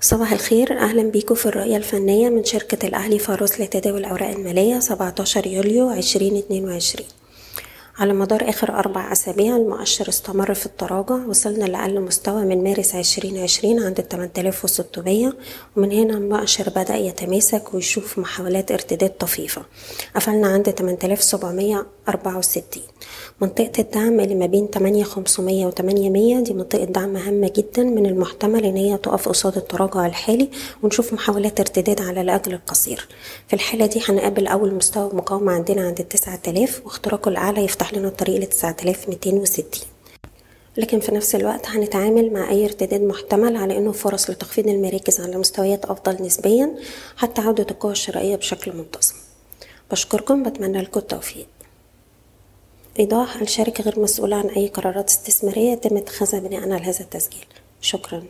صباح الخير أهلا بيكم في الرؤية الفنية من شركة الأهلي فاروس لتداول الأوراق المالية 17 يوليو 2022 على مدار آخر أربع أسابيع المؤشر استمر في التراجع وصلنا لأقل مستوى من مارس عشرين عشرين عند التمن وستمية ومن هنا المؤشر بدأ يتماسك ويشوف محاولات ارتداد طفيفة. قفلنا عند تمن سبعمية أربعة وستين. منطقة الدعم اللي ما بين تمانية خمسمية وتمانية مية دي منطقة دعم هامة جدا من المحتمل إن هي تقف قصاد التراجع الحالي ونشوف محاولات ارتداد على الأجل القصير. في الحالة دي هنقابل أول مستوى مقاومة عندنا عند التسعة آلاف واختراقه الأعلى يفتح لنا الطريق ميتين وستين. لكن في نفس الوقت هنتعامل مع أي ارتداد محتمل على إنه فرص لتخفيض المراكز على مستويات أفضل نسبيا حتى عودة القوى الشرائية بشكل منتظم. بشكركم بتمنى لكم التوفيق. إيضاح الشركة غير مسؤولة عن أي قرارات استثمارية يتم اتخاذها بناء على هذا التسجيل. شكرا.